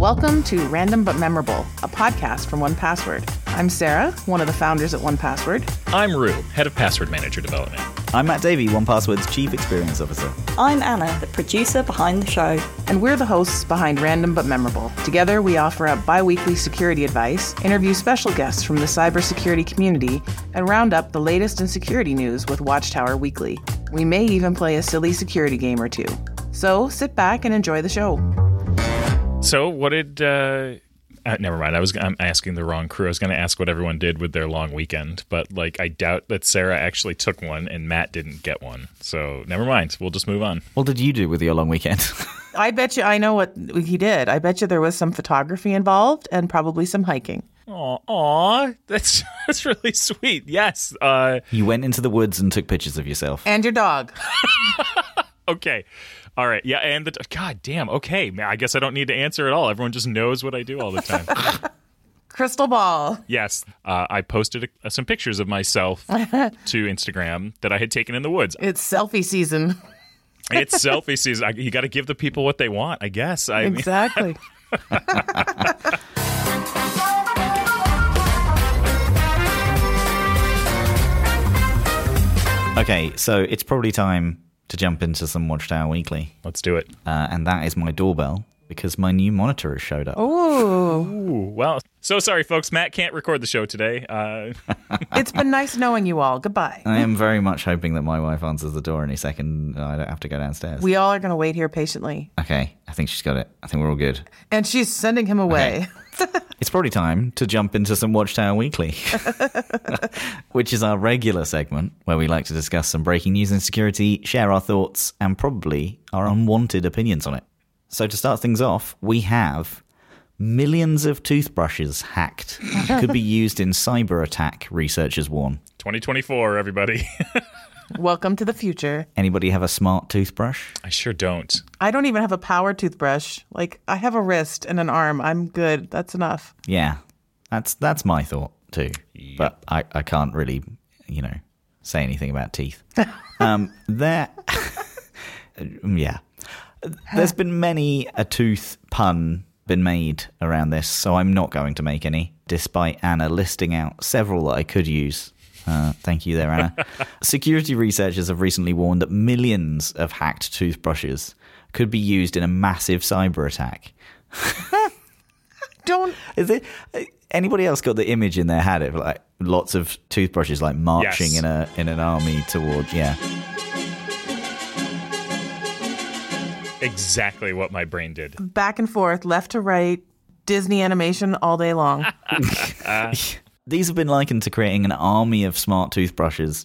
Welcome to Random But Memorable, a podcast from 1Password. I'm Sarah, one of the founders at 1Password. I'm Roo, head of password manager development. I'm Matt Davey, 1Password's Chief Experience Officer. I'm Anna, the producer behind the show. And we're the hosts behind Random But Memorable. Together, we offer up bi weekly security advice, interview special guests from the cybersecurity community, and round up the latest in security news with Watchtower Weekly. We may even play a silly security game or two. So sit back and enjoy the show. So, what did. Uh, uh, never mind. I was I'm asking the wrong crew. I was going to ask what everyone did with their long weekend, but like I doubt that Sarah actually took one and Matt didn't get one. So never mind. We'll just move on. What did you do with your long weekend? I bet you I know what he did. I bet you there was some photography involved and probably some hiking. Aw, aw, that's that's really sweet. Yes. Uh, you went into the woods and took pictures of yourself. And your dog. okay. All right. Yeah. And the God damn. Okay. I guess I don't need to answer at all. Everyone just knows what I do all the time. Crystal ball. Yes. Uh, I posted a, some pictures of myself to Instagram that I had taken in the woods. It's selfie season. it's selfie season. I, you got to give the people what they want, I guess. I exactly. Okay. So it's probably time to jump into some Watchtower Weekly. Let's do it. Uh, and that is my doorbell because my new monitor has showed up. Oh, well, so sorry, folks. Matt can't record the show today. Uh... it's been nice knowing you all. Goodbye. I am very much hoping that my wife answers the door any second. I don't have to go downstairs. We all are going to wait here patiently. Okay, I think she's got it. I think we're all good. And she's sending him away. Okay. it's probably time to jump into some Watchtower Weekly, which is our regular segment where we like to discuss some breaking news in security, share our thoughts, and probably our unwanted opinions on it. So, to start things off, we have millions of toothbrushes hacked. Could be used in cyber attack, researchers warn. 2024, everybody. Welcome to the future. Anybody have a smart toothbrush? I sure don't. I don't even have a power toothbrush. Like I have a wrist and an arm. I'm good. That's enough. Yeah. That's that's my thought too. Yep. But I, I can't really, you know, say anything about teeth. um there yeah. There's been many a tooth pun been made around this, so I'm not going to make any, despite Anna listing out several that I could use. Uh, thank you there, Anna. Security researchers have recently warned that millions of hacked toothbrushes could be used in a massive cyber attack. Don't. Is it? Anybody else got the image in their head of like lots of toothbrushes like marching yes. in a in an army towards yeah. exactly what my brain did. Back and forth, left to right, Disney animation all day long. These have been likened to creating an army of smart toothbrushes,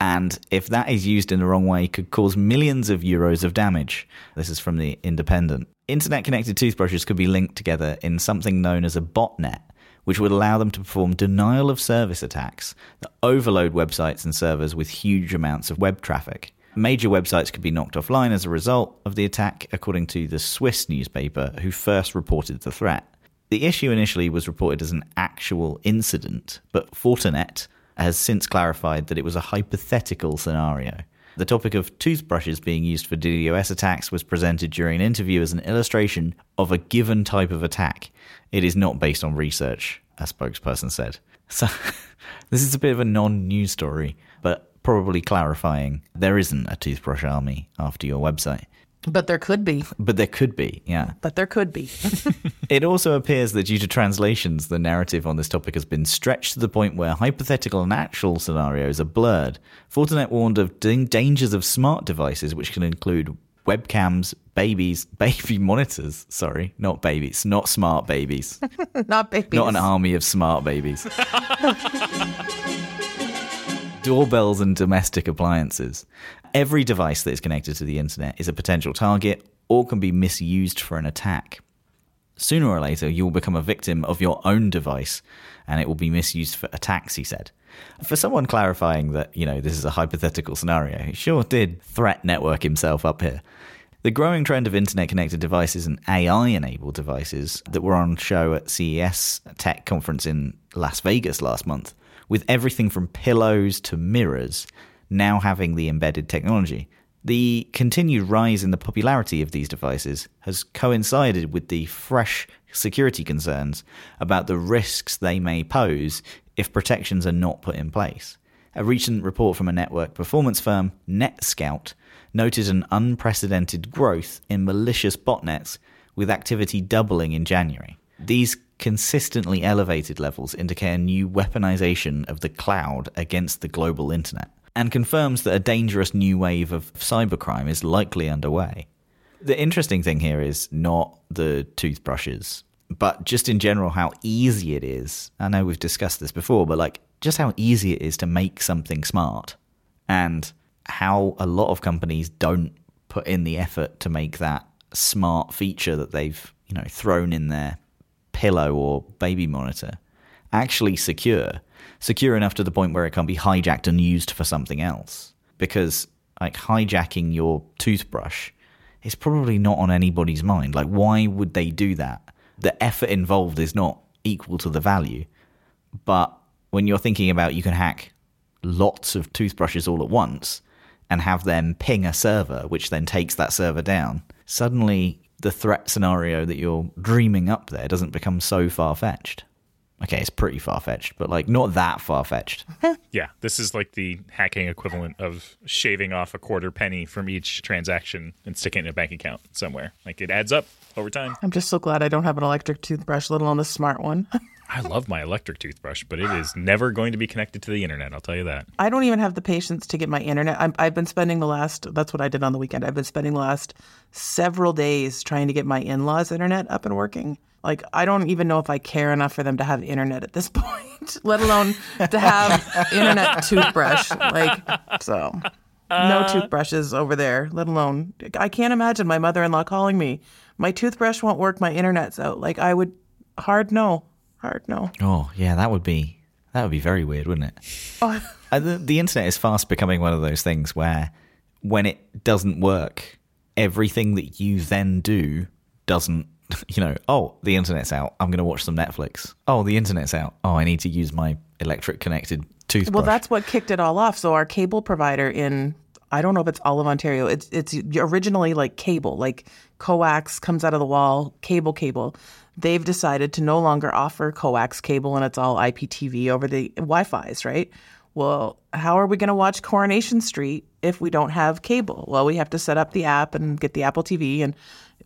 and if that is used in the wrong way, could cause millions of euros of damage. This is from the Independent. Internet connected toothbrushes could be linked together in something known as a botnet, which would allow them to perform denial of service attacks that overload websites and servers with huge amounts of web traffic. Major websites could be knocked offline as a result of the attack, according to the Swiss newspaper, who first reported the threat. The issue initially was reported as an actual incident, but Fortinet has since clarified that it was a hypothetical scenario. The topic of toothbrushes being used for DDoS attacks was presented during an interview as an illustration of a given type of attack. It is not based on research, a spokesperson said. So, this is a bit of a non news story, but probably clarifying there isn't a toothbrush army after your website. But there could be. But there could be, yeah. But there could be. it also appears that due to translations, the narrative on this topic has been stretched to the point where hypothetical and actual scenarios are blurred. Fortinet warned of dangers of smart devices, which can include webcams, babies, baby monitors. Sorry, not babies, not smart babies. not babies. Not an army of smart babies doorbells and domestic appliances. Every device that is connected to the internet is a potential target or can be misused for an attack. Sooner or later, you will become a victim of your own device and it will be misused for attacks, he said. For someone clarifying that, you know, this is a hypothetical scenario, he sure did threat network himself up here. The growing trend of internet connected devices and AI enabled devices that were on show at CES Tech Conference in Las Vegas last month with everything from pillows to mirrors now having the embedded technology. The continued rise in the popularity of these devices has coincided with the fresh security concerns about the risks they may pose if protections are not put in place. A recent report from a network performance firm, NetScout, noted an unprecedented growth in malicious botnets with activity doubling in January. These consistently elevated levels indicate a new weaponization of the cloud against the global internet and confirms that a dangerous new wave of cybercrime is likely underway. The interesting thing here is not the toothbrushes, but just in general how easy it is. I know we've discussed this before, but like just how easy it is to make something smart and how a lot of companies don't put in the effort to make that smart feature that they've, you know, thrown in their pillow or baby monitor actually secure, secure enough to the point where it can't be hijacked and used for something else. Because like hijacking your toothbrush is probably not on anybody's mind. Like, why would they do that? The effort involved is not equal to the value. But when you're thinking about you can hack lots of toothbrushes all at once and have them ping a server, which then takes that server down, suddenly the threat scenario that you're dreaming up there doesn't become so far fetched. Okay, it's pretty far fetched, but like not that far fetched. Yeah, this is like the hacking equivalent of shaving off a quarter penny from each transaction and sticking it in a bank account somewhere. Like it adds up over time. I'm just so glad I don't have an electric toothbrush, let alone a smart one. I love my electric toothbrush, but it is never going to be connected to the internet. I'll tell you that. I don't even have the patience to get my internet. I'm, I've been spending the last, that's what I did on the weekend. I've been spending the last several days trying to get my in law's internet up and working. Like, I don't even know if I care enough for them to have internet at this point, let alone to have internet toothbrush. Like, so no uh, toothbrushes over there, let alone, I can't imagine my mother in law calling me. My toothbrush won't work, my internet's out. Like, I would, hard no, hard no. Oh, yeah, that would be that would be very weird, wouldn't it? Oh, Uh, the, the internet is fast becoming one of those things where when it doesn't work, everything that you then do doesn't, you know, oh, the internet's out. I'm going to watch some Netflix. Oh, the internet's out. Oh, I need to use my electric connected toothbrush. Well, that's what kicked it all off. So our cable provider in I don't know if it's all of Ontario. It's it's originally like cable, like coax comes out of the wall, cable cable. They've decided to no longer offer coax cable and it's all IPTV over the Wi-Fi's, right? Well, how are we going to watch Coronation Street if we don't have cable? Well, we have to set up the app and get the Apple TV and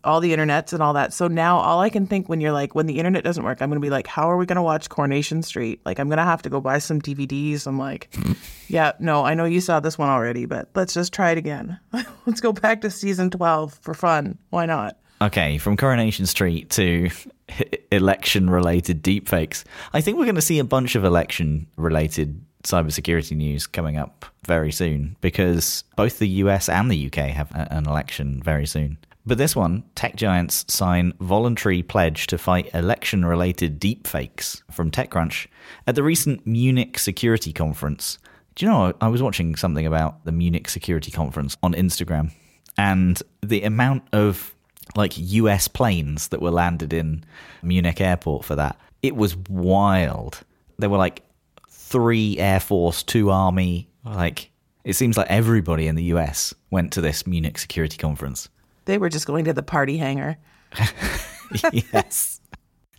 all the internets and all that. So now all I can think when you're like, when the internet doesn't work, I'm going to be like, how are we going to watch Coronation Street? Like, I'm going to have to go buy some DVDs. I'm like, yeah, no, I know you saw this one already, but let's just try it again. let's go back to season 12 for fun. Why not? Okay, from Coronation Street to election related deepfakes. I think we're going to see a bunch of election related cybersecurity news coming up very soon because both the US and the UK have a- an election very soon. But this one, tech giants sign voluntary pledge to fight election related deepfakes from TechCrunch at the recent Munich Security Conference. Do you know, I was watching something about the Munich Security Conference on Instagram and the amount of like US planes that were landed in Munich airport for that. It was wild. There were like three Air Force, two Army. Like, it seems like everybody in the US went to this Munich security conference. They were just going to the party hangar. yes.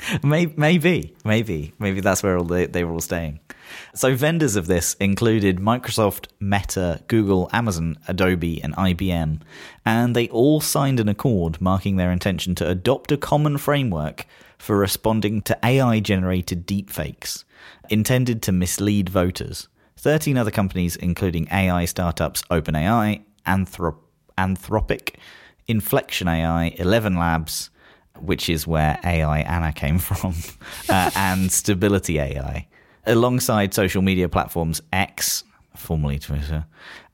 Maybe, maybe, maybe, maybe that's where all they, were all staying. So, vendors of this included Microsoft, Meta, Google, Amazon, Adobe, and IBM, and they all signed an accord marking their intention to adopt a common framework for responding to AI generated deepfakes intended to mislead voters. 13 other companies, including AI startups OpenAI, Anthrop- Anthropic, Inflection AI, 11 Labs, which is where AI Anna came from, uh, and Stability AI, alongside social media platforms X, formerly Twitter,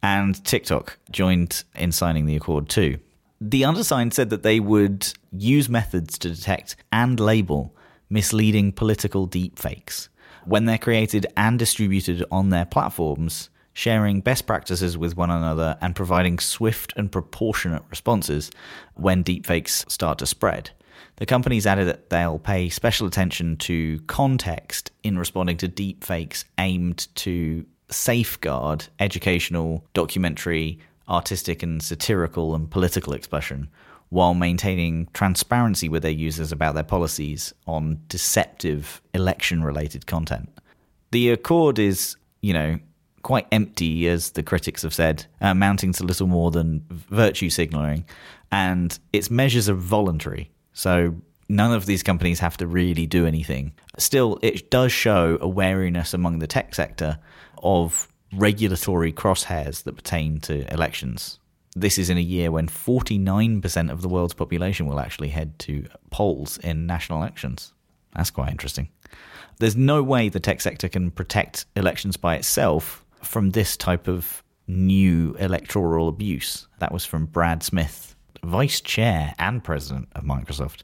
and TikTok, joined in signing the accord too. The undersigned said that they would use methods to detect and label misleading political deepfakes when they're created and distributed on their platforms, sharing best practices with one another and providing swift and proportionate responses when deepfakes start to spread. The companies added that they'll pay special attention to context in responding to deepfakes aimed to safeguard educational, documentary, artistic and satirical and political expression while maintaining transparency with their users about their policies on deceptive election related content. The Accord is, you know, quite empty, as the critics have said, amounting to little more than virtue signaling, and its measures are voluntary. So none of these companies have to really do anything. Still, it does show a wariness among the tech sector of regulatory crosshairs that pertain to elections. This is in a year when 49% of the world's population will actually head to polls in national elections. That's quite interesting. There's no way the tech sector can protect elections by itself from this type of new electoral abuse. That was from Brad Smith, vice chair and president of Microsoft.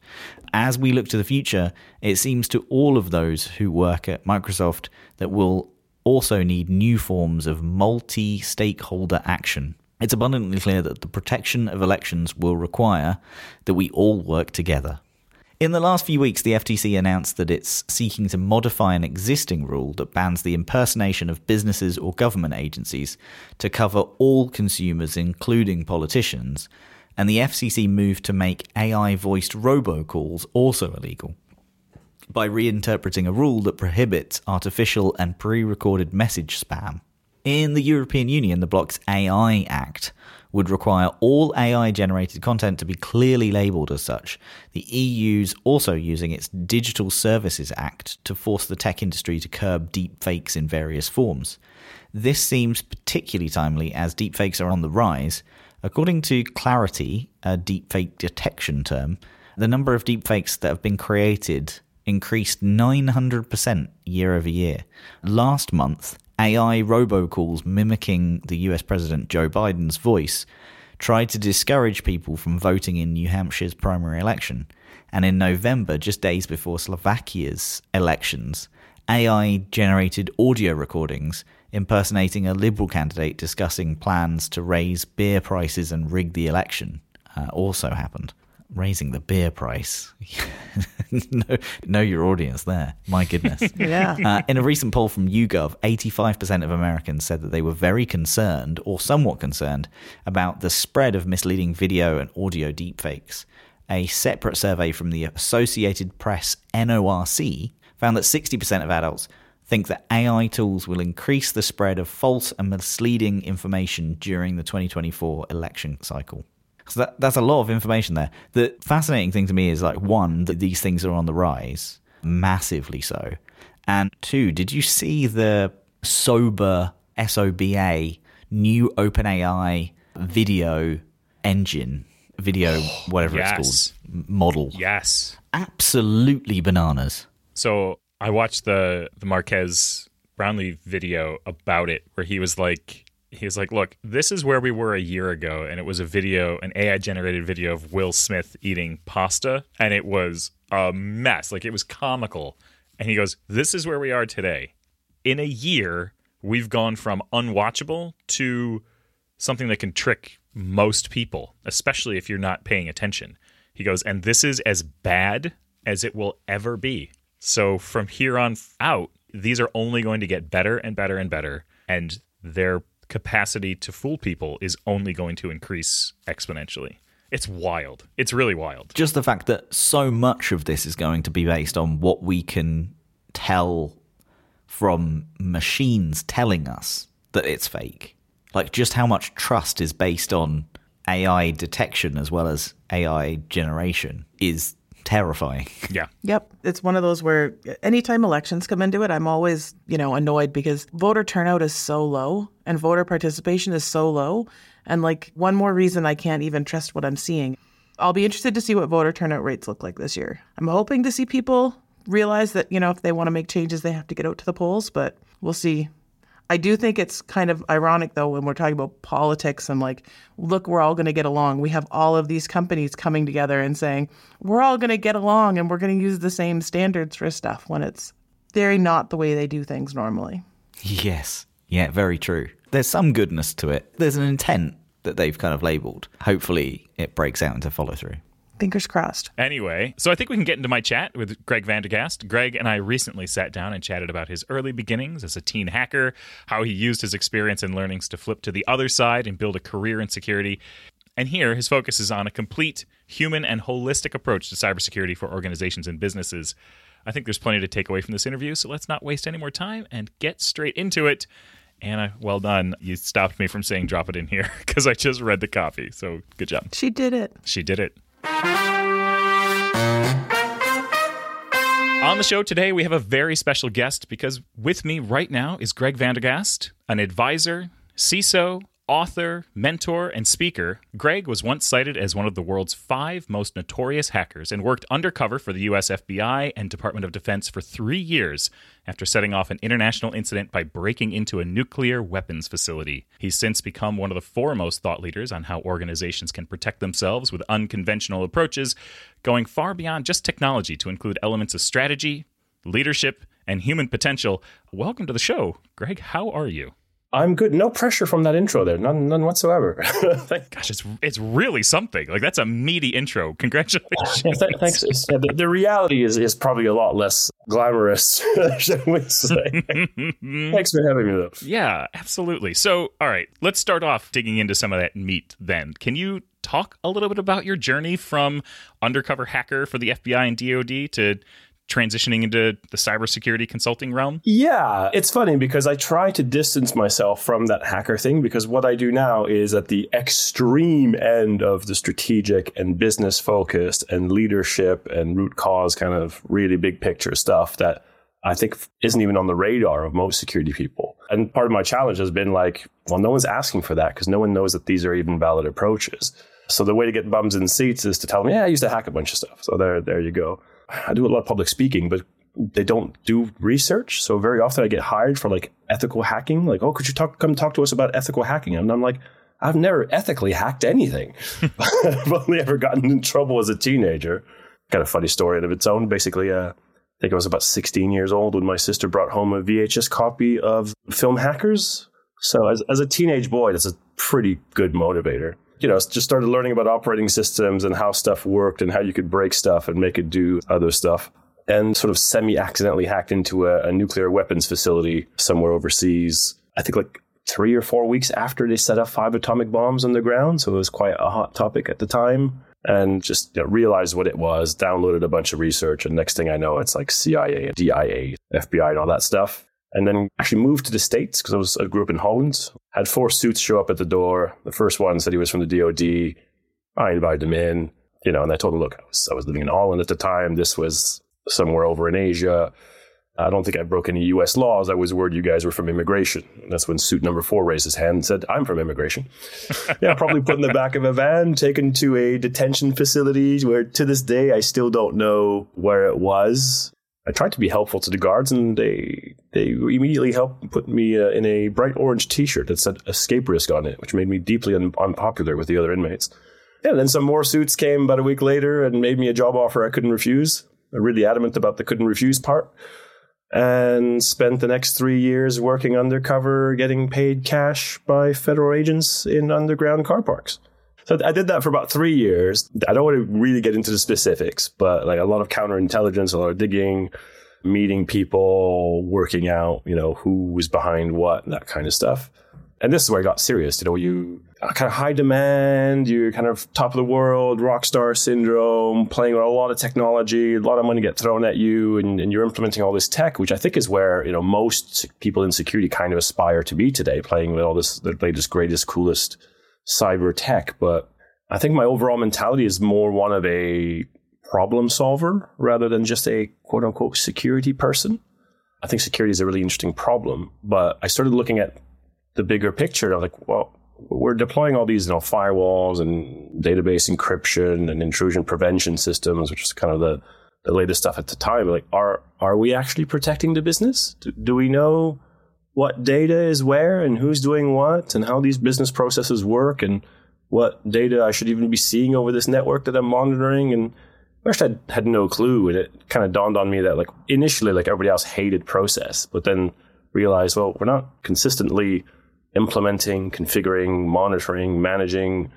As we look to the future, it seems to all of those who work at Microsoft that we'll also need new forms of multi stakeholder action. It's abundantly clear that the protection of elections will require that we all work together. In the last few weeks, the FTC announced that it's seeking to modify an existing rule that bans the impersonation of businesses or government agencies to cover all consumers, including politicians, and the FCC moved to make AI voiced robocalls also illegal by reinterpreting a rule that prohibits artificial and pre recorded message spam. In the European Union, the bloc's AI Act would require all AI generated content to be clearly labelled as such. The EU's also using its Digital Services Act to force the tech industry to curb deepfakes in various forms. This seems particularly timely as deepfakes are on the rise. According to Clarity, a deepfake detection term, the number of deepfakes that have been created increased 900% year over year. Last month, AI robocalls mimicking the US President Joe Biden's voice tried to discourage people from voting in New Hampshire's primary election. And in November, just days before Slovakia's elections, AI generated audio recordings impersonating a Liberal candidate discussing plans to raise beer prices and rig the election. Uh, also happened raising the beer price. know, know your audience there. My goodness. Yeah. Uh, in a recent poll from YouGov, 85% of Americans said that they were very concerned or somewhat concerned about the spread of misleading video and audio deepfakes. A separate survey from the Associated Press NORC found that 60% of adults think that AI tools will increase the spread of false and misleading information during the 2024 election cycle. So that, that's a lot of information there. The fascinating thing to me is like one that these things are on the rise, massively so, and two, did you see the sober soba new OpenAI video engine, video whatever Yes. it's called model? Yes. Absolutely bananas. So I watched the the Marques Brownlee video about it, where he was like, he was like, "Look, this is where we were a year ago, and it was a video, an AI generated video of Will Smith eating pasta, and it was a mess. Like it was comical." And he goes, "This is where we are today. In a year, we've gone from unwatchable to something that can trick most people, especially if you're not paying attention." He goes, "And this is as bad as it will ever be." So from here on out, these are only going to get better and better and better, and their capacity to fool people is only going to increase exponentially. It's wild. It's really wild. just the fact that so much of this is going to be based on what we can tell from machines telling us that it's fake. Like just how much trust is based on AI detection as well as AI generation is terrifying. Yeah. Yep. It's one of those where anytime elections come into it, I'm always, you know, annoyed because voter turnout is so low and voter participation is so low. And like one more reason I can't even trust what I'm seeing. I'll be interested to see what voter turnout rates look like this year. I'm hoping to see people realize that, you know, if they want to make changes, they have to get out to the polls, but we'll see. I do think it's kind of ironic though when we're talking about politics and like, look, we're all going to get along. We have all of these companies coming together and saying, we're all going to get along and we're going to use the same standards for stuff when it's very not the way they do things normally. Yes. Yeah, very true. There's some goodness to it. There's an intent that they've kind of labeled. Hopefully it breaks out into follow through. Fingers crossed. Anyway, so I think we can get into my chat with Greg Van Der Gaast. Greg and I recently sat down and chatted about his early beginnings as a teen hacker, how he used his experience and learnings to flip to the other side and build a career in security. And here, his focus is on a complete human and holistic approach to cybersecurity for organizations and businesses. I think there's plenty to take away from this interview, so let's not waste any more time and get straight into it. Anna, well done. You stopped me from saying drop it in here because I just read the copy. So good job. She did it. She did it. On the show today, we have a very special guest because with me right now is Greg Van Der Gaast, an advisor, CISO, author, mentor, and speaker, Greg was once cited as one of the world's five most notorious hackers and worked undercover for the US FBI and Department of Defense for three years after setting off an international incident by breaking into a nuclear weapons facility. He's since become one of the foremost thought leaders on how organizations can protect themselves with unconventional approaches, going far beyond just technology to include elements of strategy, leadership, and human potential. Welcome to the show, Greg. How are you? I'm good. No pressure from that intro there. None, none whatsoever. Gosh, it's it's really something. Like that's a meaty intro. Congratulations. Yeah, th- thanks. Yeah, the, the, reality is is probably a lot less glamorous, shall we say? thanks for having me, though. Yeah, absolutely. So, all right, let's start off digging into some of that meat. Then, can you talk a little bit about your journey from undercover hacker for the FBI and DoD to transitioning into the cybersecurity consulting realm? Yeah, it's funny because I try to distance myself from that hacker thing because what I do now is at the extreme end of the strategic and business focused and leadership and root cause kind of really big picture stuff that I think isn't even on the radar of most security people. And part of my challenge has been like, well, no one's asking for that because no one knows that these are even valid approaches. So the way to get bums in seats is to tell them, yeah, I used to hack a bunch of stuff. So there, there you go. I do a lot of public speaking, but they don't do research. So very often I get hired for like ethical hacking. Like, oh, could you talk, come talk to us about ethical hacking? And I'm like, I've never ethically hacked anything. I've only ever gotten in trouble as a teenager. Got a funny story of its own. Basically, uh, I think I was about 16 years old when my sister brought home a VHS copy of film Hackers. So as, as a teenage boy, that's a pretty good motivator you know, just started learning about operating systems and how stuff worked and how you could break stuff and make it do other stuff. And sort of semi accidentally hacked into a, a nuclear weapons facility somewhere overseas. I think like three or four weeks after they set up five atomic bombs on the ground. So it was quite a hot topic at the time. And just you know, realized what it was, downloaded a bunch of research. And next thing I know, it's like CIA, DIA, FBI, and all that stuff and then actually moved to the States because I was I grew up in Holland. Had four suits show up at the door. The first one said he was from the DoD. I invited him in, you know, and I told him, look, I was, I was living in Holland at the time. This was somewhere over in Asia. I don't think I broke any U.S. laws. I was worried you guys were from immigration. That's when suit number four raised his hand and said, I'm from immigration. yeah, probably put in the back of a van, taken to a detention facility where to this day I still don't know where it was. I tried to be helpful to the guards, and they they immediately helped put me uh, in a bright orange T-shirt that said "escape risk" on it, which made me deeply un- unpopular with the other inmates. Yeah, then some more suits came about a week later and made me a job offer I couldn't refuse. I'm really adamant about the couldn't refuse part, and spent the next three years working undercover, getting paid cash by federal agents in underground car parks. So I did that for about three years. I don't want to really get into the specifics, but like a lot of counterintelligence, a lot of digging, meeting people, working out, you know, who was behind what, and that kind of stuff. And this is where I got serious. You know, you uh, kind of high demand, you're kind of top of the world, rock star syndrome, playing with a lot of technology, a lot of money get thrown at you, and, and you're implementing all this tech, which I think is where, you know, most people in security kind of aspire to be today, playing with all this, the latest, greatest, coolest cyber tech, but I think my overall mentality is more one of a problem solver rather than just a quote unquote security person. I think security is a really interesting problem, but I started looking at the bigger picture. I was like, well, we're deploying all these you know, firewalls and database encryption and intrusion prevention systems, which is kind of the, the latest stuff at the time. Like, are are we actually protecting the business? Do, do we know what data is where and who's doing what and how these business processes work and what data I should even be seeing over this network that I'm monitoring. And I had no clue. And it kind of dawned on me that like initially, like everybody else hated process, but then realized, well, we're not consistently implementing, configuring, monitoring, managing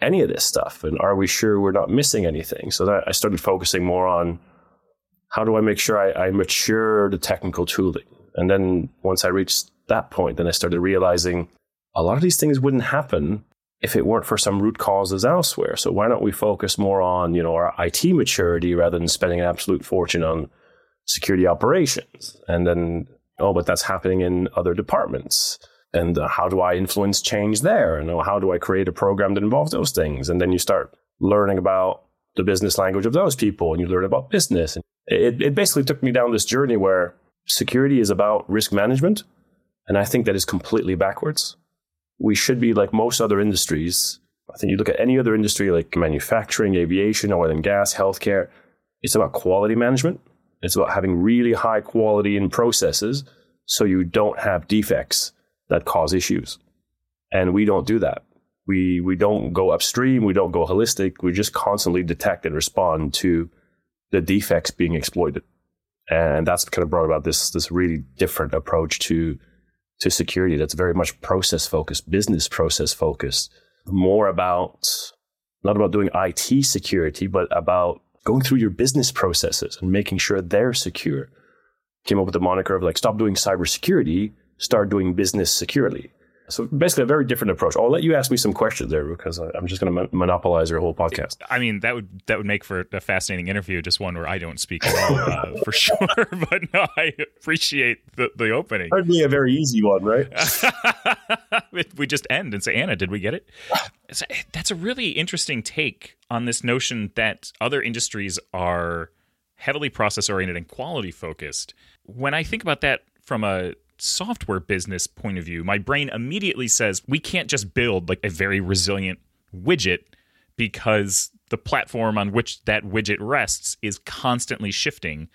any of this stuff? And are we sure we're not missing anything? So that I started focusing more on how do I make sure I, I mature the technical tooling? And then once I reached that point, then I started realizing a lot of these things wouldn't happen if it weren't for some root causes elsewhere. So why don't we focus more on, you know, our IT maturity rather than spending an absolute fortune on security operations? And then, oh, but that's happening in other departments. And uh, how do I influence change there? And uh, how do I create a program that involves those things? And then you start learning about the business language of those people and you learn about business. And it, it basically took me down this journey where security is about risk management. And I think that is completely backwards we should be like most other industries. I think you look at any other industry like manufacturing, aviation, oil and gas, healthcare, it's about quality management. It's about having really high quality in processes so you don't have defects that cause issues. And we don't do that. We, we don't go upstream. We don't go holistic. We just constantly detect and respond to the defects being exploited. And that's kind of brought about this, this really different approach to to security that's very much process focused, business process focused, more about not about doing IT security, but about going through your business processes and making sure they're secure. Came up with the moniker of like, stop doing cybersecurity, start doing business securely. So basically, a very different approach. I'll let you ask me some questions there because I'm just going to monopolize your whole podcast. I mean, that would that would make for a fascinating interview. Just one where I don't speak at all, uh, for sure. but no, I appreciate the, the opening. Hardly a very easy one, right? we just end and say, Anna, did we get it? That's a really interesting take on this notion that other industries are heavily process oriented and quality focused. When I think about that from a software business point of view, my brain immediately says we can't just build like a very resilient widget because the platform on which that widget rests is constantly shifting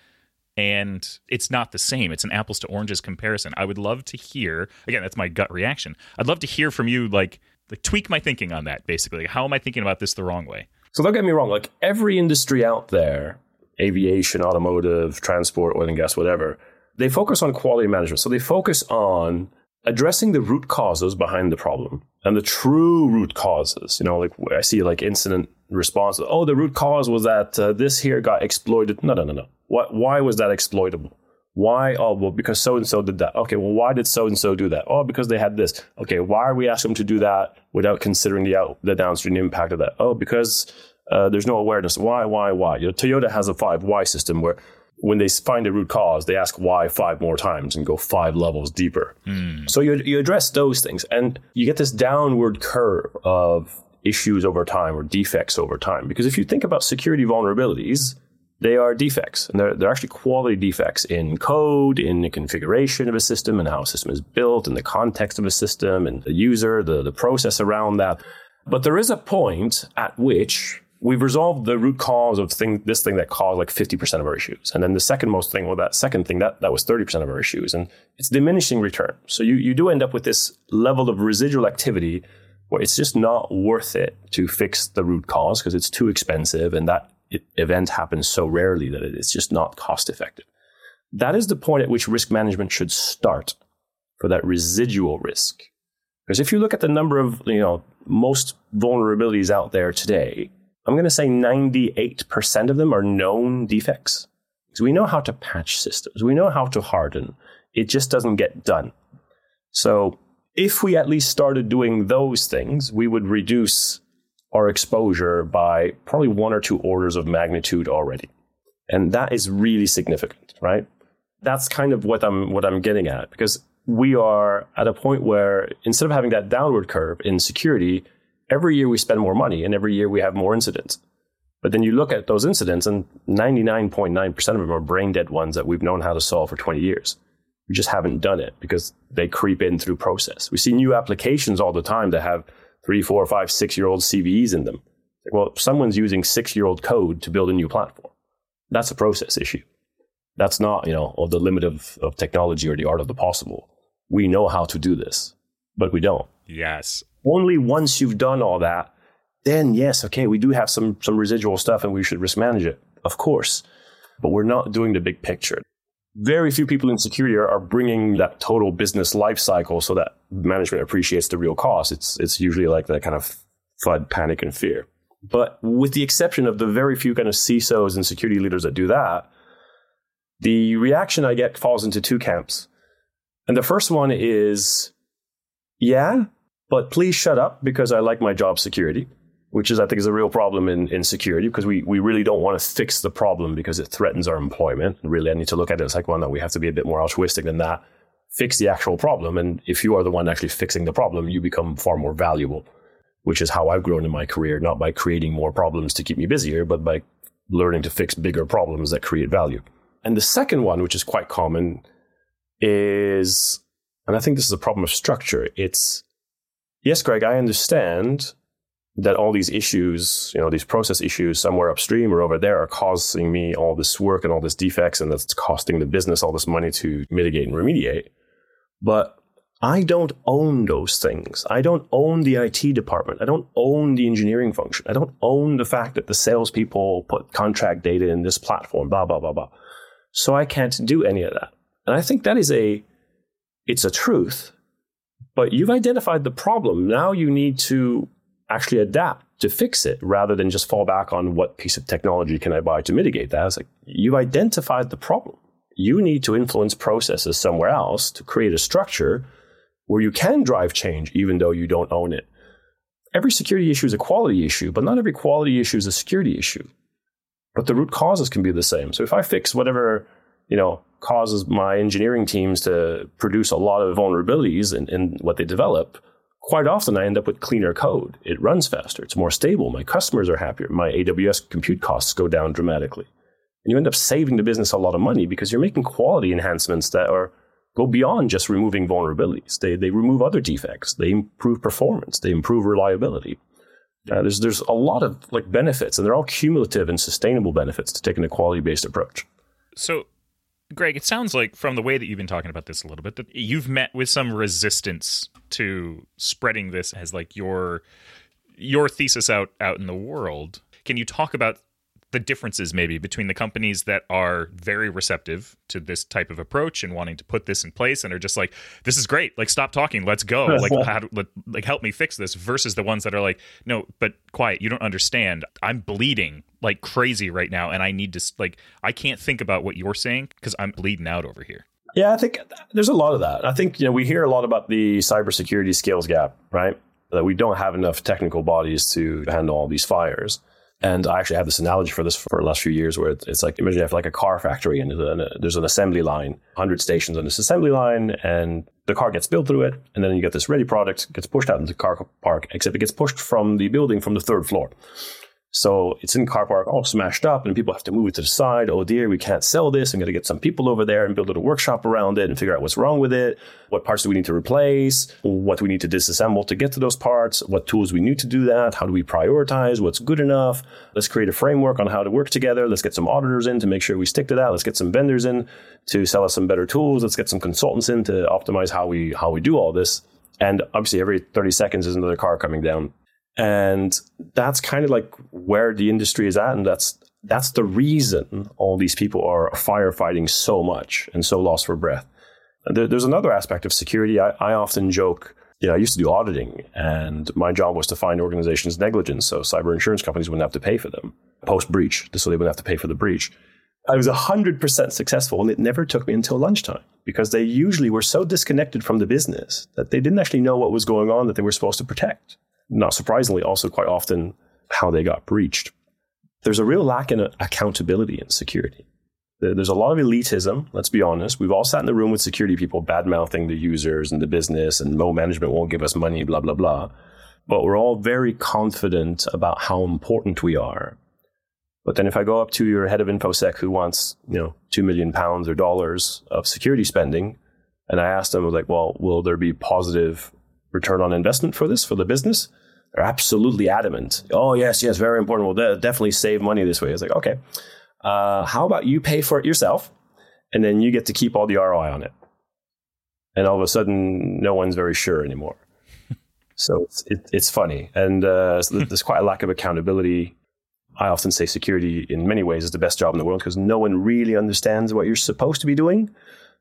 and it's not the same. It's an apples to oranges comparison. I would love to hear again, that's my gut reaction. I'd love to hear from you like like tweak my thinking on that basically. How am I thinking about this the wrong way? So don't get me wrong, like every industry out there, aviation, automotive, transport, oil and gas, whatever, they focus on quality management. So they focus on addressing the root causes behind the problem and the true root causes. You know, like I see like incident response. Oh, the root cause was that uh, this here got exploited. No, no, no, no. What? Why was that exploitable? Why? Oh, well, because so and so did that. Okay, well, why did so and so do that? Oh, because they had this. Okay, why are we asking them to do that without considering the out, the downstream impact of that? Oh, because uh, there's no awareness. Why? Why? Why? You know, Toyota has a five why system where when they find a root cause, they ask why five more times and go five levels deeper. Mm. So you, you address those things and you get this downward curve of issues over time or defects over time. Because if you think about security vulnerabilities, they are defects and they're, they're actually quality defects in code, in the configuration of a system and how a system is built and the context of a system and the user, the, the process around that. But there is a point at which we've resolved the root cause of thing, this thing that caused like 50% of our issues. And then the second most thing, well, that second thing, that, that was 30% of our issues. And it's diminishing return. So you, you do end up with this level of residual activity where it's just not worth it to fix the root cause because it's too expensive and that event happens so rarely that it's just not cost effective. That is the point at which risk management should start for that residual risk. Because if you look at the number of, you know, most vulnerabilities out there today, I'm going to say 98% of them are known defects. Because we know how to patch systems, we know how to harden. It just doesn't get done. So, if we at least started doing those things, we would reduce our exposure by probably one or two orders of magnitude already. And that is really significant, right? That's kind of what I'm what I'm getting at because we are at a point where instead of having that downward curve in security, every year we spend more money and every year we have more incidents. But then you look at those incidents and 99.9% of them are brain dead ones that we've known how to solve for 20 years. We just haven't done it because they creep in through process. We see new applications all the time that have three, four, five, six year old CVEs in them. Well, someone's using six year old code to build a new platform. That's a process issue. That's not, you know, of the limit of, of technology or the art of the possible. We know how to do this, but we don't. Yes. Only once you've done all that, then yes, okay, we do have some some residual stuff and we should risk manage it, of course. But we're not doing the big picture. Very few people in security are, are bringing that total business life cycle so that management appreciates the real cost. It's it's usually like that kind of FUD, panic, and fear. But with the exception of the very few kind of CISOs and security leaders that do that, the reaction I get falls into two camps. And the first one is, yeah, but please shut up because I like my job security, which is, I think, is a real problem in, in security because we, we really don't want to fix the problem because it threatens our employment. Really, I need to look at it as like, well, no, we have to be a bit more altruistic than that. Fix the actual problem. And if you are the one actually fixing the problem, you become far more valuable, which is how I've grown in my career, not by creating more problems to keep me busier, but by learning to fix bigger problems that create value. And the second one, which is quite common, is, and I think this is a problem of structure. It's, yes, Greg, I understand that all these issues, you know, these process issues somewhere upstream or over there are causing me all this work and all this defects, and that's costing the business all this money to mitigate and remediate. But I don't own those things. I don't own the IT department. I don't own the engineering function. I don't own the fact that the salespeople put contract data in this platform, blah, blah, blah, blah. So I can't do any of that. And I think that is a, it's a truth, but you've identified the problem. Now you need to actually adapt to fix it rather than just fall back on what piece of technology can I buy to mitigate that. It's like you've identified the problem. You need to influence processes somewhere else to create a structure where you can drive change even though you don't own it. Every security issue is a quality issue, but not every quality issue is a security issue. But the root causes can be the same. So if I fix whatever, you know, causes my engineering teams to produce a lot of vulnerabilities in, in what they develop, quite often I end up with cleaner code. It runs faster, it's more stable, my customers are happier, my AWS compute costs go down dramatically. And you end up saving the business a lot of money because you're making quality enhancements that are go beyond just removing vulnerabilities. They, they remove other defects. They improve performance. They improve reliability. Uh, there's, there's a lot of like benefits, and they're all cumulative and sustainable benefits to taking a quality based approach. So Greg, it sounds like from the way that you've been talking about this a little bit that you've met with some resistance to spreading this as like your your thesis out out in the world. Can you talk about the differences maybe between the companies that are very receptive to this type of approach and wanting to put this in place and are just like this is great. Like stop talking. Let's go. Like how to, like help me fix this versus the ones that are like no but quiet. You don't understand. I'm bleeding like crazy right now and i need to like i can't think about what you're saying because i'm bleeding out over here. Yeah i think there's a lot of that. I think you know we hear a lot about the cybersecurity skills gap right? That we don't have enough technical bodies to handle all these fires and I actually have this analogy for this for the last few years where it's like, imagine you have like a car factory and there's an assembly line, 100 stations on this assembly line, and the car gets built through it. And then you get this ready product, gets pushed out into the car park, except it gets pushed from the building from the third floor. So it's in car park, all smashed up, and people have to move it to the side. Oh dear, we can't sell this. I'm going to get some people over there and build a little workshop around it and figure out what's wrong with it. What parts do we need to replace? What do we need to disassemble to get to those parts? What tools we need to do that? How do we prioritize? What's good enough? Let's create a framework on how to work together. Let's get some auditors in to make sure we stick to that. Let's get some vendors in to sell us some better tools. Let's get some consultants in to optimize how we how we do all this. And obviously, every 30 seconds is another car coming down and that's kind of like where the industry is at. And that's, that's the reason all these people are firefighting so much and so lost for breath. There, there's another aspect of security. I, I often joke, you know, I used to do auditing and my job was to find organizations negligence. So cyber insurance companies wouldn't have to pay for them post breach, so they wouldn't have to pay for the breach. I was 100% successful and it never took me until lunchtime because they usually were so disconnected from the business that they didn't actually know what was going on that they were supposed to protect not surprisingly, also quite often how they got breached. There's a real lack in accountability in security. There's a lot of elitism, let's be honest. We've all sat in the room with security people bad mouthing the users and the business, and no management won't give us money, blah, blah, blah. But we're all very confident about how important we are. But then if I go up to your head of InfoSec who wants, you know, two million pounds or dollars of security spending, and I ask them, like, well, will there be positive return on investment for this, for the business? They're absolutely adamant. Oh, yes, yes, very important. We'll de- definitely save money this way. It's like, okay, uh, how about you pay for it yourself and then you get to keep all the ROI on it? And all of a sudden, no one's very sure anymore. so it's, it, it's funny. And uh, there's quite a lack of accountability. I often say security, in many ways, is the best job in the world because no one really understands what you're supposed to be doing.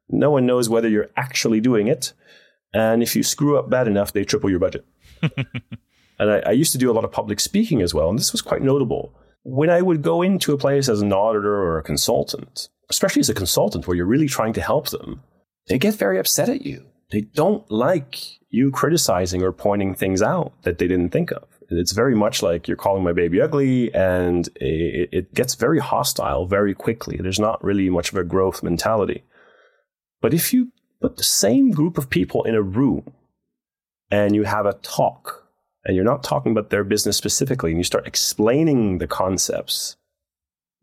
No one knows whether you're actually doing it. And if you screw up bad enough, they triple your budget. And I, I used to do a lot of public speaking as well, and this was quite notable. When I would go into a place as an auditor or a consultant, especially as a consultant where you're really trying to help them, they get very upset at you. They don't like you criticizing or pointing things out that they didn't think of. It's very much like you're calling my baby ugly, and it, it gets very hostile very quickly. There's not really much of a growth mentality. But if you put the same group of people in a room and you have a talk, and you're not talking about their business specifically, and you start explaining the concepts,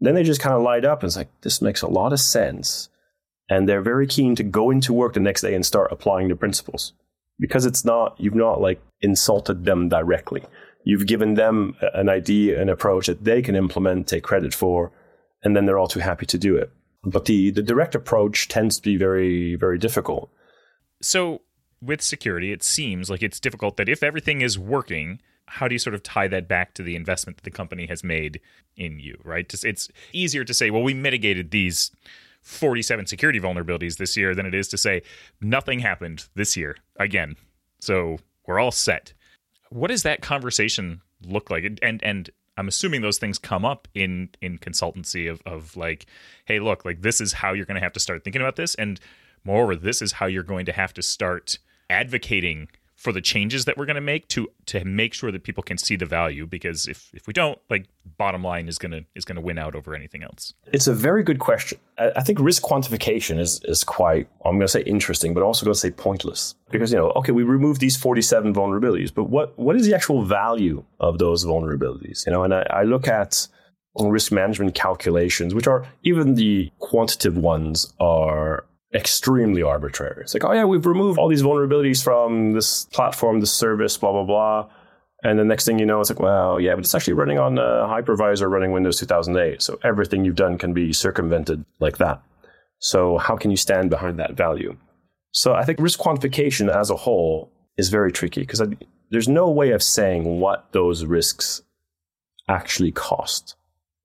then they just kind of light up and it's like, this makes a lot of sense. And they're very keen to go into work the next day and start applying the principles because it's not, you've not like insulted them directly. You've given them an idea, an approach that they can implement, take credit for, and then they're all too happy to do it. But the, the direct approach tends to be very, very difficult. So, with security, it seems like it's difficult that if everything is working, how do you sort of tie that back to the investment that the company has made in you, right? It's easier to say, well, we mitigated these 47 security vulnerabilities this year than it is to say nothing happened this year again. So we're all set what does that conversation look like? And and I'm assuming those things come up in in consultancy of of like, hey, look, like this is how you're going to have to start thinking about this, and moreover, this is how you're going to have to start advocating for the changes that we're going to make to to make sure that people can see the value because if if we don't like bottom line is going to is going to win out over anything else. It's a very good question. I think risk quantification is is quite i'm going to say interesting but also going to say pointless. Because you know okay we remove these 47 vulnerabilities but what what is the actual value of those vulnerabilities? You know and i, I look at risk management calculations which are even the quantitative ones are extremely arbitrary. It's like, oh yeah, we've removed all these vulnerabilities from this platform, this service, blah blah blah. And the next thing you know, it's like, well, yeah, but it's actually running on a hypervisor running Windows 2008. So everything you've done can be circumvented like that. So how can you stand behind that value? So I think risk quantification as a whole is very tricky because there's no way of saying what those risks actually cost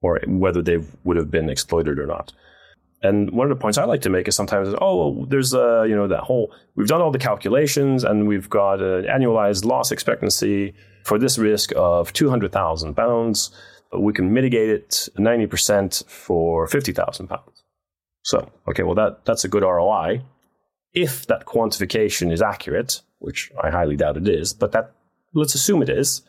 or whether they would have been exploited or not. And one of the points I like to make is sometimes, oh, there's a, you know, that whole, we've done all the calculations and we've got an annualized loss expectancy for this risk of 200,000 pounds. But we can mitigate it 90% for 50,000 pounds. So, okay, well, that, that's a good ROI. If that quantification is accurate, which I highly doubt it is, but that, let's assume it is,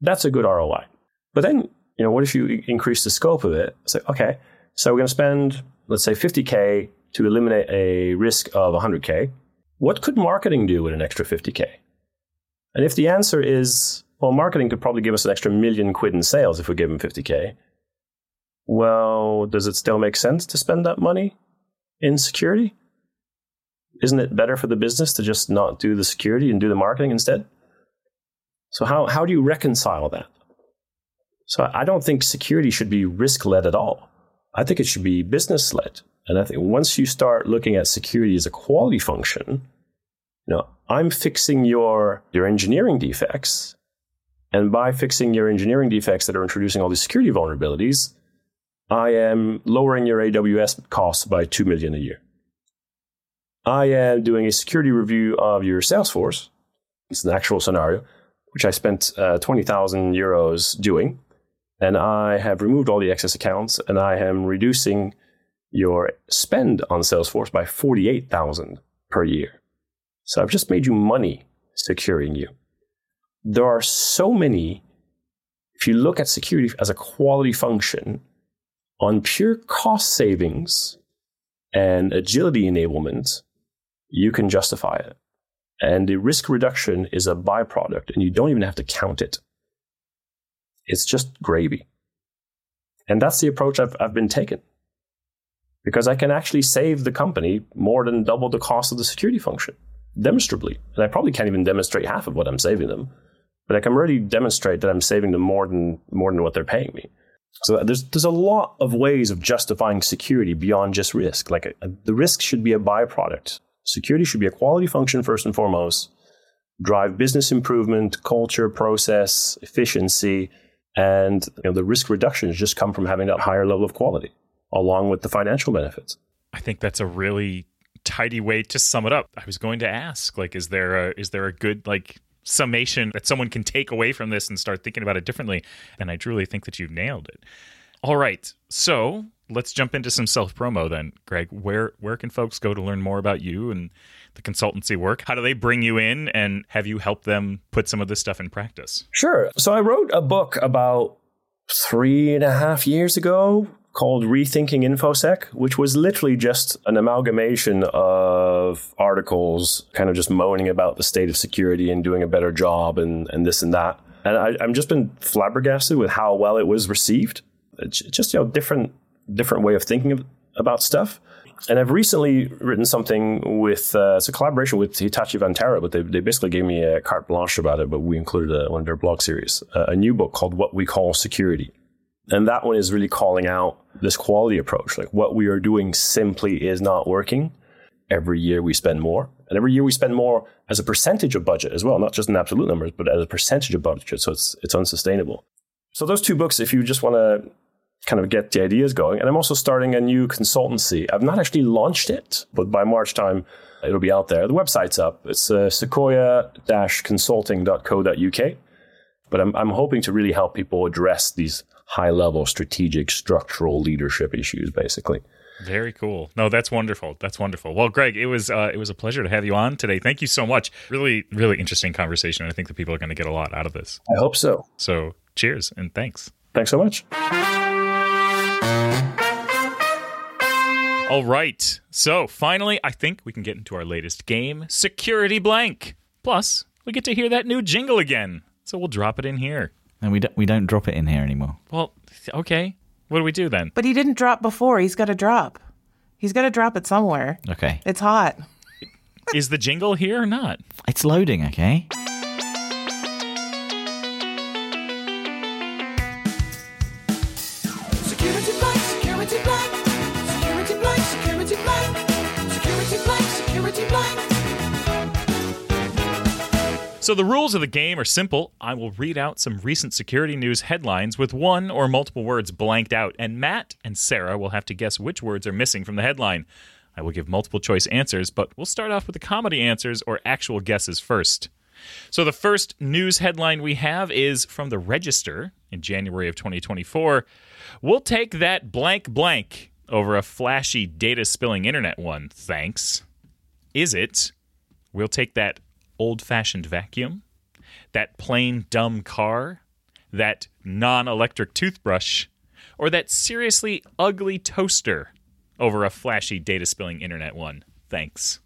that's a good ROI. But then, you know, what if you increase the scope of it? Say, okay, so we're going to spend let's say 50K to eliminate a risk of 100K, what could marketing do with an extra 50K? And if the answer is, well, marketing could probably give us an extra million quid in sales if we give them 50K, well, does it still make sense to spend that money in security? Isn't it better for the business to just not do the security and do the marketing instead? So, how, how do you reconcile that? So, I don't think security should be risk led at all. I think it should be business led. And I think once you start looking at security as a quality function, you know, I'm fixing your your engineering defects, and by fixing your engineering defects that are introducing all these security vulnerabilities, I am lowering your AWS costs by two million a year. I am doing a security review of your Salesforce. It's an actual scenario, which I spent uh, twenty thousand euros doing and I have removed all the excess accounts and I am reducing your spend on Salesforce by 48,000 per year. So I've just made you money securing you. There are so many if you look at security as a quality function on pure cost savings and agility enablement, you can justify it. And the risk reduction is a byproduct, and you don't even have to count it it's just gravy. And that's the approach I've, I've been taking because I can actually save the company more than double the cost of the security function demonstrably. And I probably can't even demonstrate half of what I'm saving them, but I can already demonstrate that I'm saving them more than more than what they're paying me. So there's there's a lot of ways of justifying security beyond just risk. Like a, a, the risk should be a byproduct. Security should be a quality function first and foremost. Drive business improvement, culture, process, efficiency, and you know, the risk reductions just come from having that higher level of quality along with the financial benefits. I think that's a really tidy way to sum it up. I was going to ask, like, is there a is there a good like summation that someone can take away from this and start thinking about it differently. And I truly think that you've nailed it. All right. So let's jump into some self promo then, Greg. Where where can folks go to learn more about you and the consultancy work? How do they bring you in and have you helped them put some of this stuff in practice? Sure. So I wrote a book about three and a half years ago called Rethinking InfoSec, which was literally just an amalgamation of articles kind of just moaning about the state of security and doing a better job and, and this and that. And I, I've just been flabbergasted with how well it was received. It's just you know different different way of thinking of, about stuff. And I've recently written something with uh, it's a collaboration with Hitachi Vantara, but they, they basically gave me a carte blanche about it. But we included a, one of their blog series, uh, a new book called "What We Call Security," and that one is really calling out this quality approach. Like what we are doing simply is not working. Every year we spend more, and every year we spend more as a percentage of budget as well, not just in absolute numbers, but as a percentage of budget. So it's it's unsustainable. So those two books, if you just want to kind of get the ideas going. And I'm also starting a new consultancy. I've not actually launched it, but by March time, it'll be out there. The website's up. It's uh, sequoia-consulting.co.uk. But I'm, I'm hoping to really help people address these high level strategic structural leadership issues, basically. Very cool. No, that's wonderful. That's wonderful. Well, Greg, it was uh, it was a pleasure to have you on today. Thank you so much. Really, really interesting conversation. I think the people are going to get a lot out of this. I hope so. So, cheers and thanks. Thanks so much. All right. So finally, I think we can get into our latest game, Security Blank. Plus, we get to hear that new jingle again. So we'll drop it in here. And we don't, we don't drop it in here anymore. Well, okay. What do we do then? But he didn't drop before. He's got to drop. He's got to drop it somewhere. Okay. It's hot. Is the jingle here or not? It's loading, okay? So the rules of the game are simple. I will read out some recent security news headlines with one or multiple words blanked out, and Matt and Sarah will have to guess which words are missing from the headline. I will give multiple choice answers, but we'll start off with the comedy answers or actual guesses first. So the first news headline we have is from the Register in January of 2024. We'll take that blank blank over a flashy data spilling internet one, thanks. Is it we'll take that old fashioned vacuum, that plain dumb car, that non electric toothbrush, or that seriously ugly toaster over a flashy data spilling internet one? Thanks.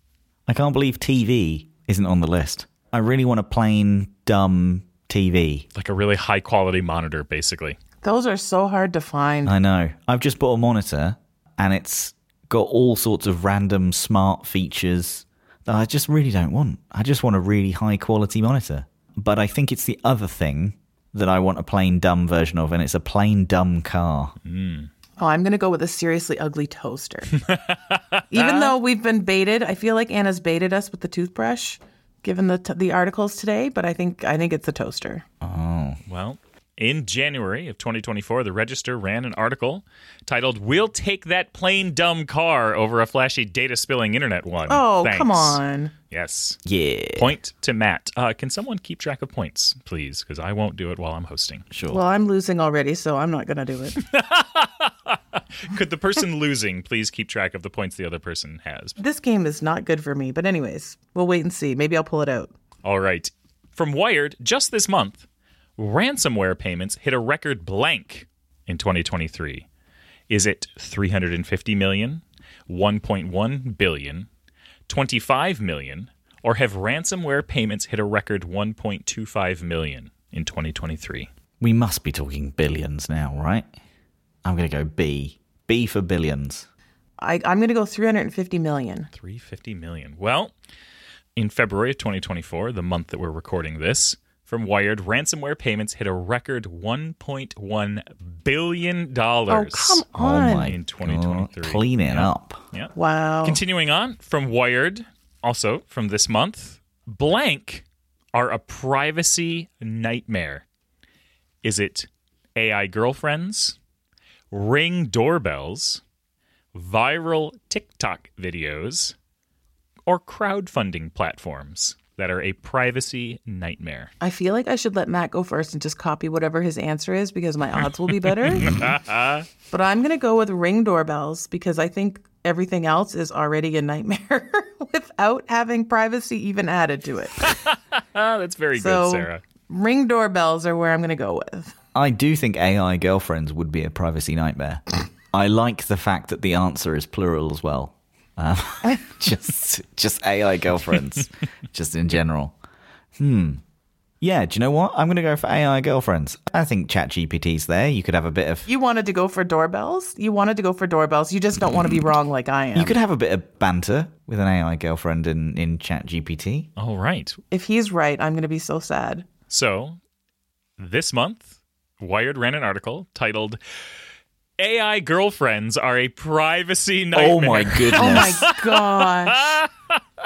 I can't believe TV isn't on the list. I really want a plain, dumb TV. Like a really high quality monitor, basically. Those are so hard to find. I know. I've just bought a monitor and it's got all sorts of random smart features that I just really don't want. I just want a really high quality monitor. But I think it's the other thing that I want a plain dumb version of, and it's a plain dumb car. Oh, I'm going to go with a seriously ugly toaster. Even though we've been baited, I feel like Anna's baited us with the toothbrush, given the t- the articles today. But I think I think it's a toaster. Oh well, in January of 2024, the Register ran an article titled We'll Take That Plain Dumb Car Over a Flashy Data Spilling Internet One. Oh, Thanks. come on. Yes. Yeah. Point to Matt. Uh, can someone keep track of points, please? Because I won't do it while I'm hosting. Sure. Well, I'm losing already, so I'm not going to do it. Could the person losing please keep track of the points the other person has? this game is not good for me. But anyways, we'll wait and see. Maybe I'll pull it out. All right. From Wired, just this month, ransomware payments hit a record blank in 2023. Is it 350 million, 1.1 billion, 25 million, or have ransomware payments hit a record 1.25 million in 2023? we must be talking billions now, right? I'm going to go B. B for billions. I, I'm going to go 350 million. 350 million. Well, in February of 2024, the month that we're recording this, from Wired, ransomware payments hit a record 1.1 billion dollars. Oh, come on. In 2023. God. Clean it up. Yeah. Wow. Continuing on from Wired, also from this month, blank are a privacy nightmare. Is it AI girlfriends, ring doorbells, viral TikTok videos, or crowdfunding platforms? That are a privacy nightmare. I feel like I should let Matt go first and just copy whatever his answer is because my odds will be better. but I'm going to go with ring doorbells because I think everything else is already a nightmare without having privacy even added to it. That's very So good, Sarah. ring doorbells are where I'm going to go with. I do think AI girlfriends would be a privacy nightmare. I like the fact that the answer is plural as well. Um, just, just AI girlfriends, just in general. Hmm. Yeah. Do you know what? I'm going to go for AI girlfriends. I think ChatGPT's there. You could have a bit of. You wanted to go for doorbells? You wanted to go for doorbells. You just don't want to be wrong like I am. You could have a bit of banter with an AI girlfriend in in ChatGPT. All right. if he's right, I'm going to be so sad. So, this month, Wired ran an article titled AI girlfriends are a privacy nightmare. Oh my goodness! Oh my gosh.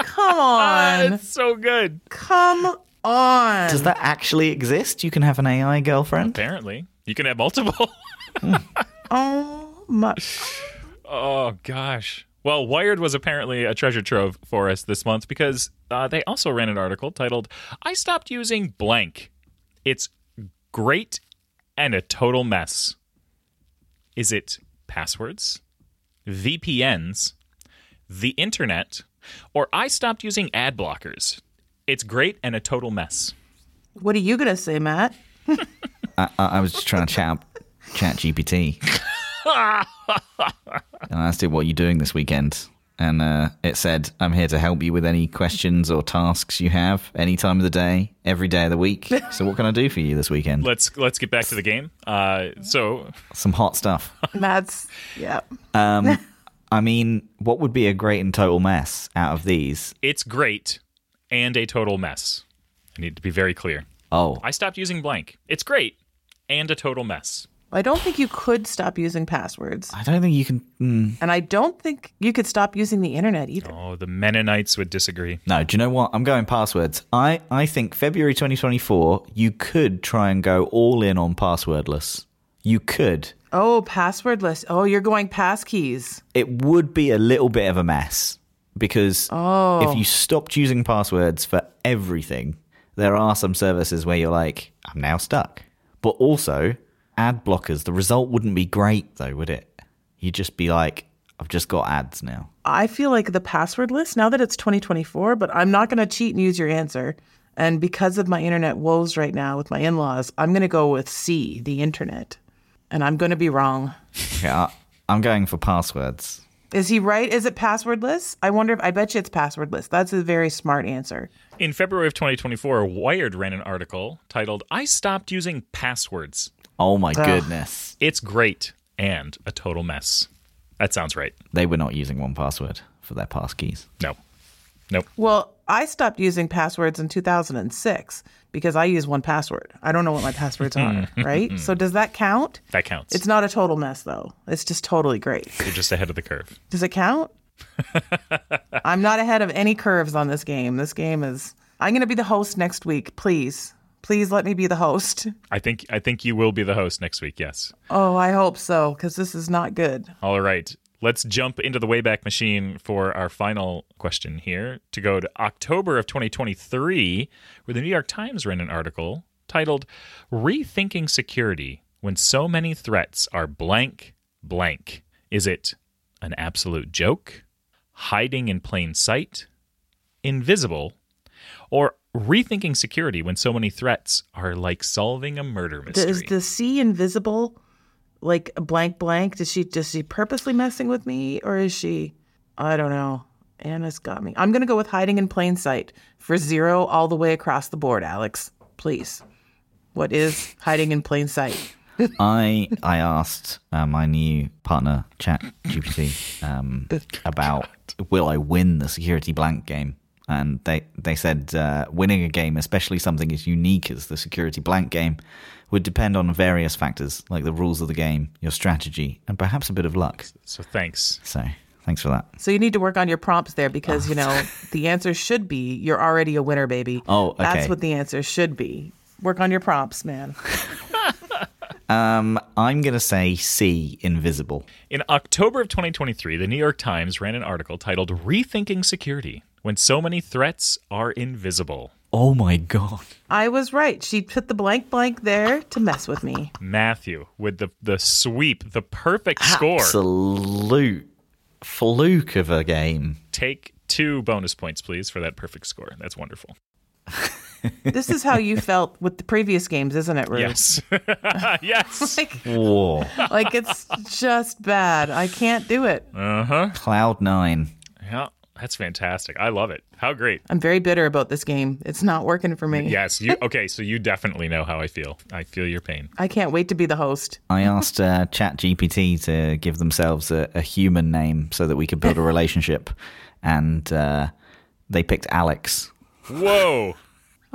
Come on. It's so good. Come on. Does that actually exist? You can have an AI girlfriend. Apparently, you can have multiple. Oh my. oh gosh. Well, Wired was apparently a treasure trove for us this month because uh, they also ran an article titled "I stopped using blank. It's great and a total mess." Is it passwords, VPNs, the internet, or I stopped using ad blockers? It's great and a total mess. What are you going to say, Matt? I, I was just trying to chat up Chat GPT. and I asked it, What are you doing this weekend? And uh, it said, I'm here to help you with any questions or tasks you have, any time of the day, every day of the week. So, what can I do for you this weekend? Let's let's get back to the game. Uh, so Some hot stuff. Matt's, yeah. Um, I mean, what would be a great and total mess out of these? it's great and a total mess. I need to be very clear. Oh, I stopped using blank. It's great and a total mess. I don't think you could stop using passwords. I don't think you can. Mm, And I don't think you could stop using the internet either. Oh, the Mennonites would disagree. no, do you know what? I'm going passwords. I, I think February 2024, you could try and go all in on passwordless. You could. Oh, passwordless. Oh, you're going passkeys. it would be a little bit of a mess because Oh. if you stopped using passwords for everything, there are some services where you're like, I'm now stuck. But also, ad blockers, the result wouldn't be great though, would it? You'd just be like, I've just got ads now. I feel like the passwordless now that it's 2024, but I'm not going to cheat and use your answer. And because of my internet woes right now with my in laws, I'm going to go with C, the internet. And I'm going to be wrong. Okay, I, I'm going for passwords. Is he right? Is it passwordless? I wonder if I bet you it's passwordless. That's a very smart answer. In February of 2024, Wired ran an article titled I Stopped Using Passwords. Oh my goodness. It's great and a total mess. That sounds right. They were not using 1Password for their pass keys. No. Nope. Well, I stopped using passwords in 2006 because I use 1Password. I don't know what my passwords are, right? So does that count? That counts. It's not a total mess though. It's just totally great. You're just ahead of the curve. Does it count? I'm not ahead of any curves on this game. This game is. I'm going to be the host next week. Please, please let me be the host. I think I think you will be the host next week. Yes. Oh, I hope so because this is not good. All right. Let's jump into the Wayback Machine for our final question here to go to October of 2023, where the New York Times ran an article titled Rethinking Security When So Many Threats Are Blank Blank. Is it an absolute joke? Hiding in plain sight? Invisible? Or rethinking security when so many threats are like solving a murder mystery? Is the C invisible? Like blank blank? Does she does she purposely messing with me or is she? I don't know. Anna's got me. I'm gonna go with hiding in plain sight for zero all the way across the board. Alex, please. What is hiding in plain sight? I I asked uh, my new partner, Chat GPT, um, about will I win the security blank game, and they they said uh, winning a game, especially something as unique as the security blank game, would depend on various factors like the rules of the game, your strategy, and perhaps a bit of luck. so thanks. So thanks for that. So you need to work on your prompts there because you know the answer should be you're already a winner, baby. Oh, okay. That's what the answer should be. Work on your prompts, man. Um, I'm gonna say C, invisible. In October of 2023, the New York Times ran an article titled Rethinking Security when so many threats are invisible. Oh my god. I was right. She put the blank blank there to mess with me. Matthew with the the sweep, the perfect score. Absolute fluke of a game. Take two bonus points, please, for that perfect score. That's wonderful. This is how you felt with the previous games, isn't it, Ruth? Yes. yes. Like, Whoa. like it's just bad. I can't do it. Uh huh. Cloud nine. Yeah. That's fantastic. I love it. How great. I'm very bitter about this game. It's not working for me. Yes. You okay? So you definitely know how I feel. I feel your pain. I can't wait to be the host. I asked uh, ChatGPT to give themselves a, a human name so that we could build a relationship, and uh, they picked Alex. Whoa.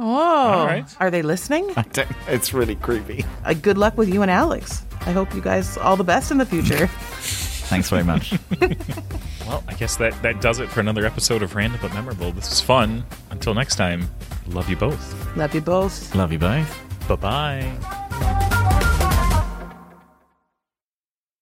Oh, right. are they listening? I don't, it's really creepy. Uh, good luck with you and Alex. I hope you guys all the best in the future. Thanks very much. Well, I guess that that does it for another episode of Random but Memorable. This was fun. Until next time, love you both. Love you both. Love you both. Bye bye.